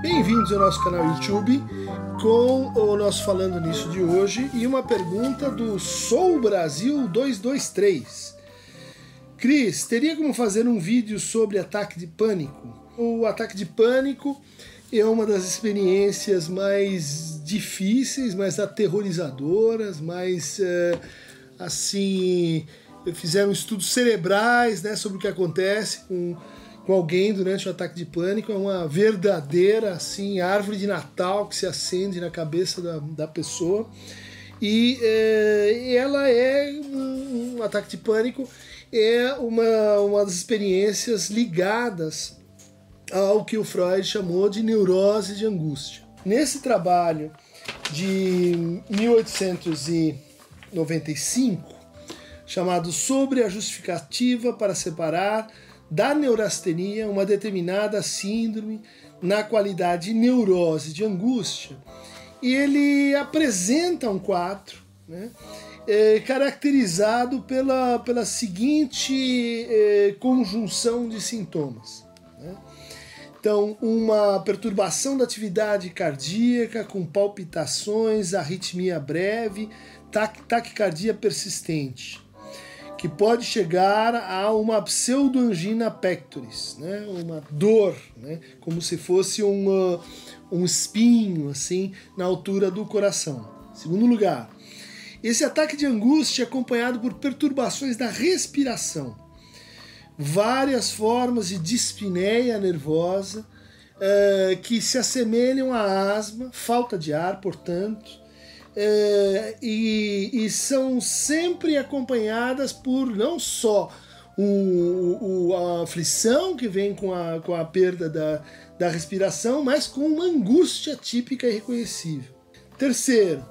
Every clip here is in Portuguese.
Bem-vindos ao nosso canal YouTube com o nosso Falando Nisso de hoje e uma pergunta do Sou Brasil 223. Cris, teria como fazer um vídeo sobre ataque de pânico? O ataque de pânico é uma das experiências mais difíceis, mais aterrorizadoras, mais é, assim fizeram estudos cerebrais né, sobre o que acontece com, com alguém durante o ataque de pânico. É uma verdadeira assim, árvore de Natal que se acende na cabeça da, da pessoa. E é, ela é um, um, ataque de pânico, é uma, uma das experiências ligadas ao que o Freud chamou de neurose de angústia. Nesse trabalho de 1895, chamado Sobre a Justificativa para Separar da Neurastenia uma determinada síndrome na qualidade neurose de angústia. E ele apresenta um quadro né, é, caracterizado pela, pela seguinte é, conjunção de sintomas. Né? Então, uma perturbação da atividade cardíaca com palpitações, arritmia breve, taquicardia persistente que pode chegar a uma pseudoangina pectoris, né? uma dor, né? como se fosse uma, um espinho assim na altura do coração. Segundo lugar, esse ataque de angústia é acompanhado por perturbações da respiração, várias formas de dispneia nervosa uh, que se assemelham à asma, falta de ar, portanto, é, e, e, são sempre acompanhadas por não só o, o, a aflição que vem com a, com a perda da, da respiração, mas com uma angústia típica e reconhecível. Terceiro,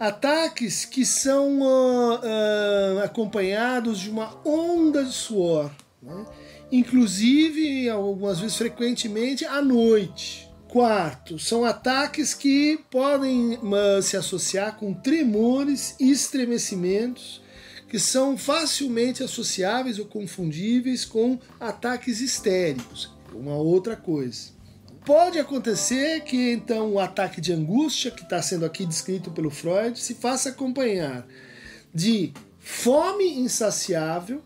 ataques que são uh, uh, acompanhados de uma onda de suor, né? inclusive, algumas vezes frequentemente, à noite. Quarto, são ataques que podem uh, se associar com tremores e estremecimentos que são facilmente associáveis ou confundíveis com ataques histéricos, uma outra coisa. Pode acontecer que então o ataque de angústia, que está sendo aqui descrito pelo Freud, se faça acompanhar de fome insaciável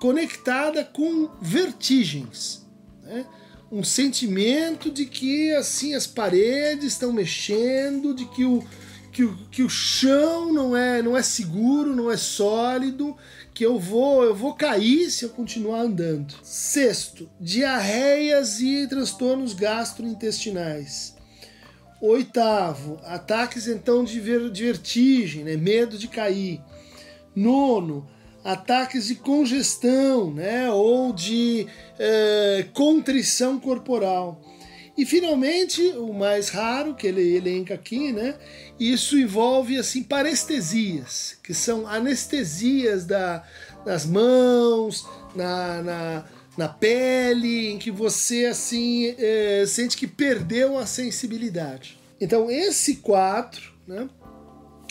conectada com vertigens. Né? Um sentimento de que assim as paredes estão mexendo, de que o, que o, que o chão não é, não é seguro, não é sólido, que eu vou eu vou cair se eu continuar andando. Sexto, diarreias e transtornos gastrointestinais. Oitavo, ataques então de, ver, de vertigem, né? medo de cair. Nono, ataques de congestão, né, ou de é, contrição corporal. E finalmente, o mais raro que ele elenca aqui, né, isso envolve assim parestesias, que são anestesias da, das mãos, na, na, na pele, em que você assim é, sente que perdeu a sensibilidade. Então esse quadro, né,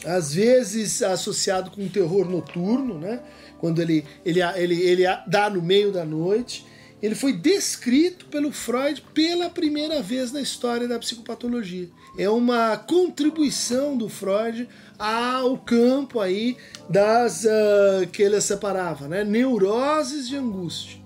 às vezes associado com terror noturno, né? quando ele, ele, ele, ele dá no meio da noite. Ele foi descrito pelo Freud pela primeira vez na história da psicopatologia. É uma contribuição do Freud ao campo aí das uh, que ele separava, né? neuroses de angústia.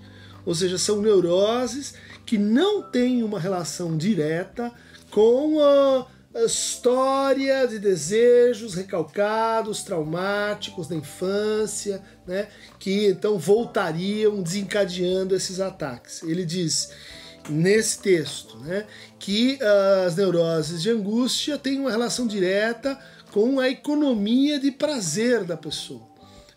Ou seja, são neuroses que não têm uma relação direta com uh, história de desejos recalcados, traumáticos da infância, né, que então voltariam desencadeando esses ataques. Ele diz nesse texto né, que as neuroses de angústia têm uma relação direta com a economia de prazer da pessoa.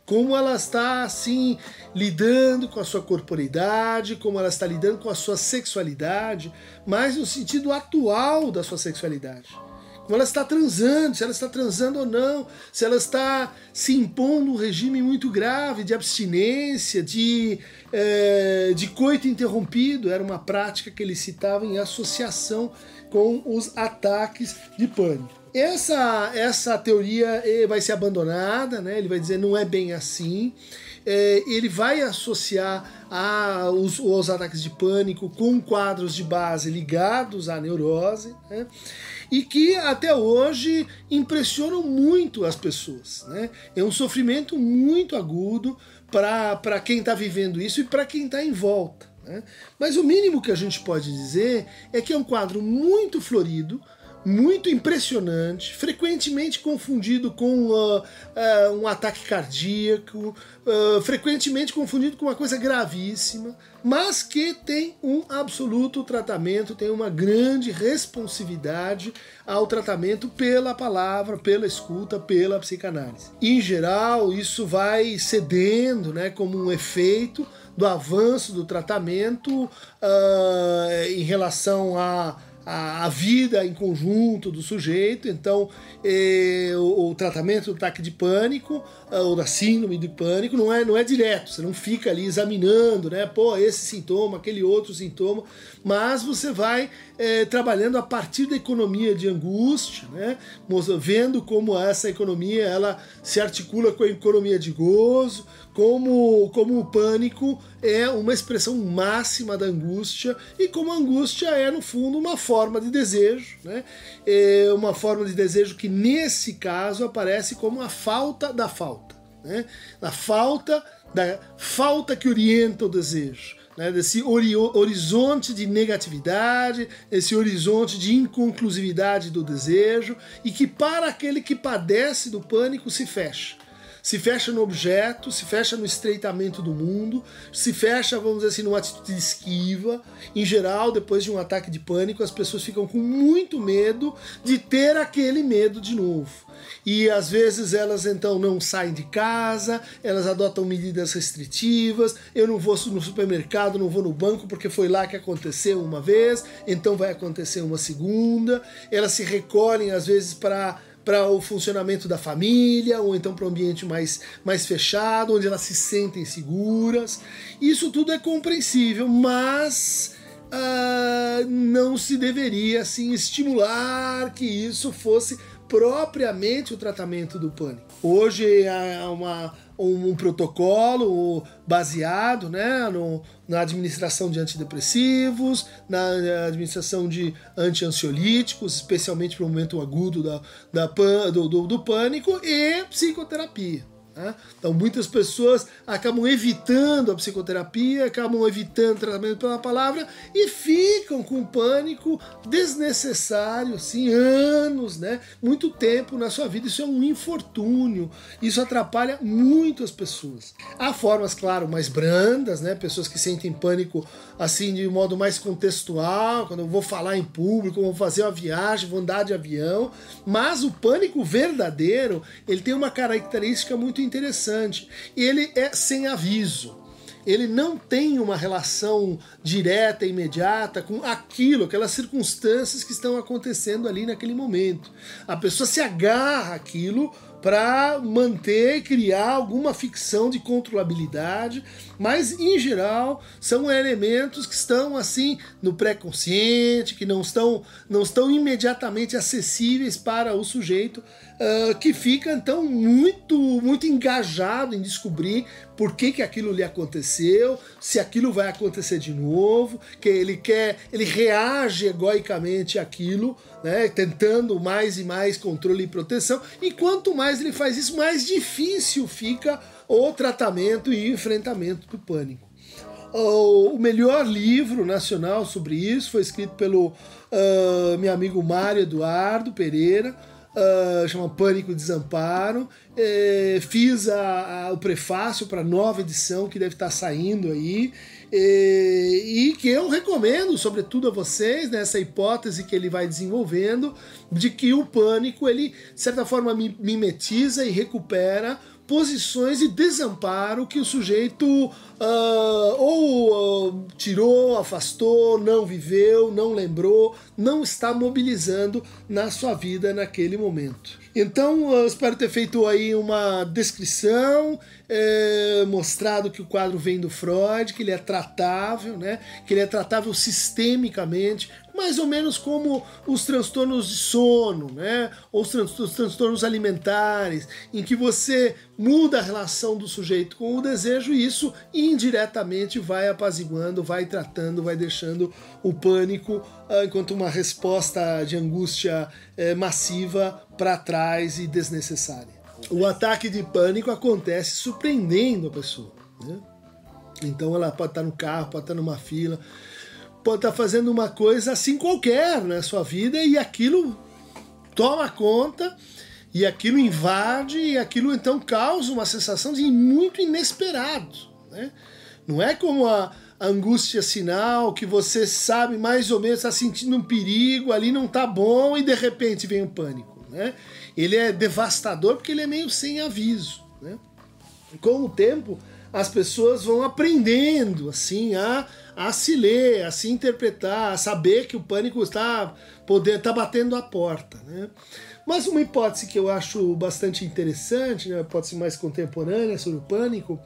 Como ela está assim lidando com a sua corporidade, como ela está lidando com a sua sexualidade, mas no sentido atual da sua sexualidade ela está transando, se ela está transando ou não, se ela está se impondo um regime muito grave de abstinência, de, é, de coito interrompido, era uma prática que ele citava em associação com os ataques de pânico. Essa, essa teoria eh, vai ser abandonada, né? ele vai dizer não é bem assim. é, ele vai associar a, os, os, ataques de pânico com quadros de base ligados à neurose, né? E que até hoje impressionam muito as pessoas. Né? É um sofrimento muito agudo para quem está vivendo isso e para quem está em volta. Né? Mas o mínimo que a gente pode dizer é que é um quadro muito florido, muito impressionante, frequentemente confundido com uh, uh, um ataque cardíaco, uh, frequentemente confundido com uma coisa gravíssima, mas que tem um absoluto tratamento, tem uma grande responsividade ao tratamento pela palavra, pela escuta, pela psicanálise. Em geral, isso vai cedendo, né, como um efeito do avanço do tratamento em relação a a, vida em conjunto do sujeito. Então, eh, o, o, tratamento do ataque de pânico ah, ou da síndrome de pânico não é, não é direto, você não fica ali examinando, né? Pô, esse sintoma, aquele outro sintoma, mas você vai eh, trabalhando a partir da economia de angústia, né? Vendo como essa economia ela se articula com a economia de gozo, como, como o pânico é uma expressão máxima da angústia e como a angústia é, no fundo, uma forma de desejo, né? É uma forma de desejo que, nesse caso, aparece como a falta da falta, né? A falta da falta que orienta o desejo. Né, desse ori horizonte de negatividade, esse horizonte de inconclusividade do desejo, e que para aquele que padece do pânico se fecha se fecha no objeto, se fecha no estreitamento do mundo, se fecha, vamos dizer assim, numa atitude esquiva. Em geral, depois de um ataque de pânico, as pessoas ficam com muito medo de ter aquele medo de novo. E às vezes elas então não saem de casa, elas adotam medidas restritivas. Eu não vou no supermercado, não vou no banco porque foi lá que aconteceu uma vez, então vai acontecer uma segunda. Elas se recolhem às vezes para para o funcionamento da família, ou então para um ambiente mais, mais fechado, onde elas se sentem seguras. Isso tudo é compreensível, mas uh, não se deveria assim, estimular que isso fosse propriamente o tratamento do pânico. Hoje há uma um, um protocolo baseado né, no, na administração de antidepressivos, na administração de antiansiolíticos, especialmente para o momento agudo da, da, do, do, do pânico, e psicoterapia. Né? Então, muitas pessoas acabam evitando a psicoterapia, acabam evitando o tratamento pela palavra e ficam com pânico desnecessário, assim, anos, né? muito tempo na sua vida. Isso é um infortúnio, isso atrapalha muito as pessoas. Há formas, claro, mais brandas, né? pessoas que sentem pânico assim de modo mais contextual, quando eu vou falar em público, vou fazer uma viagem, vou andar de avião, mas o pânico verdadeiro, ele tem uma característica muito interessante. Ele é sem aviso. Ele não tem uma relação direta, imediata com aquilo, aquelas circunstâncias que estão acontecendo ali naquele momento. A pessoa se agarra àquilo para manter, criar alguma ficção de controlabilidade, mas em geral são elementos que estão assim no pré-consciente, que não estão, não estão imediatamente acessíveis para o sujeito, uh, que fica então muito, muito engajado em descobrir por que, que aquilo lhe aconteceu, se aquilo vai acontecer de novo, que ele quer, ele reage egoicamente àquilo, né, tentando mais e mais controle e proteção, e quanto mais ele faz isso, mais difícil fica o tratamento e enfrentamento do pânico. O melhor livro nacional sobre isso foi escrito pelo uh, meu amigo Mário Eduardo Pereira, uh, chama Pânico e Desamparo. É, fiz a, a, o prefácio para a nova edição que deve estar saindo aí. É, e que eu recomendo, sobretudo a vocês, nessa né, hipótese que ele vai desenvolvendo, de que o pânico, ele, de certa forma, mimetiza e recupera posições de desamparo que o sujeito uh, ou uh, tirou, afastou, não viveu, não lembrou, não está mobilizando na sua vida naquele momento. Então, eu espero ter feito aí uma descrição, é, mostrado que o quadro vem do Freud, que ele é tratável, né? que ele é tratável sistemicamente, mais ou menos como os transtornos de sono, né? Ou os, tran os transtornos alimentares, em que você muda a relação do sujeito com o desejo e isso indiretamente vai apaziguando, vai tratando, vai deixando o pânico uh, enquanto uma resposta de angústia uh, massiva para trás e desnecessária. O ataque de pânico acontece surpreendendo a pessoa. Né? Então ela pode estar no carro, pode estar numa fila, pode estar fazendo uma coisa assim qualquer na sua vida e aquilo toma conta e aquilo invade e aquilo então causa uma sensação de muito inesperado. Né? Não é como a, angústia sinal que você sabe mais ou menos está sentindo um perigo ali não tá bom e de repente vem o pânico. Né? Ele é devastador porque ele é meio sem aviso. Né? Com o tempo as pessoas vão aprendendo assim a, a se ler, a se interpretar, a saber que o pânico está poder está batendo a porta, né? Mas uma hipótese que eu acho bastante interessante, né, uma hipótese mais contemporânea sobre o pânico,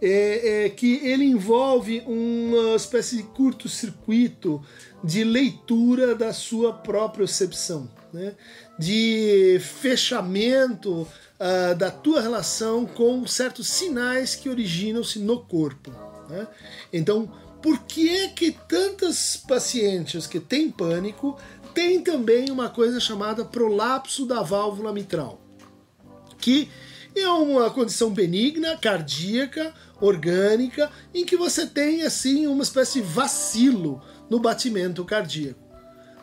é, é que ele envolve uma espécie de curto-circuito de leitura da sua própria percepção, né? de fechamento uh, da tua relação com certos sinais que originam-se no corpo. Né? Então, por que é que tantas pacientes que têm pânico têm também uma coisa chamada prolapso da válvula mitral? Que é uma condição benigna, cardíaca, orgânica, em que você tem assim uma espécie de vacilo no batimento cardíaco.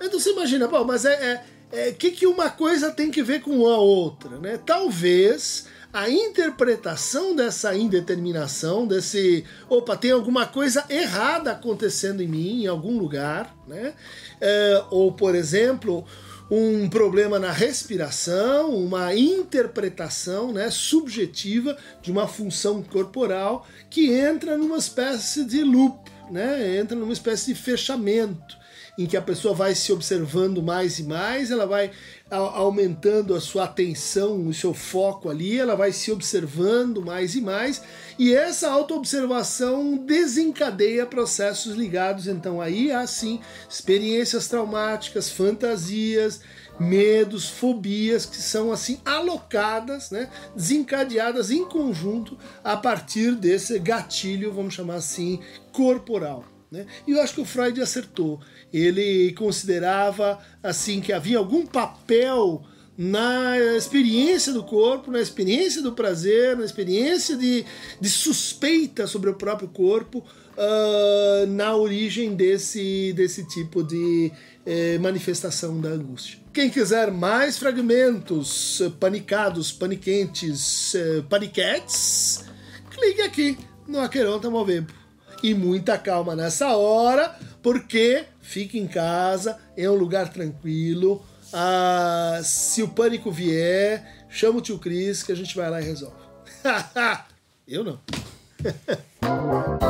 Então você imagina, pô, mas é, é, é, que, que uma coisa tem que ver com a outra? Né? Talvez a interpretação dessa indeterminação, desse opa, tem alguma coisa errada acontecendo em mim, em algum lugar, né? É, ou, por exemplo, um problema na respiração, uma interpretação né, subjetiva de uma função corporal que entra numa espécie de loop, né? entra numa espécie de fechamento em que a pessoa vai se observando mais e mais, ela vai aumentando a sua atenção, o seu foco ali, ela vai se observando mais e mais, e essa autoobservação desencadeia processos ligados então aí a sim experiências traumáticas, fantasias, medos, fobias que são assim alocadas, né, desencadeadas em conjunto a partir desse gatilho, vamos chamar assim, corporal. Né? E eu acho que o Freud acertou. Ele considerava assim que havia algum papel na experiência do corpo, na experiência do prazer, na experiência de, de suspeita sobre o próprio corpo, uh, na origem desse, desse tipo de eh, manifestação da angústia. Quem quiser mais fragmentos panicados, paniquentes, eh, paniquetes, clique aqui no Aqueronta Movempo e muita calma nessa hora, porque fique em casa, é um lugar tranquilo. Ah, se o pânico vier, chama o tio Cris que a gente vai lá e resolve. Eu não.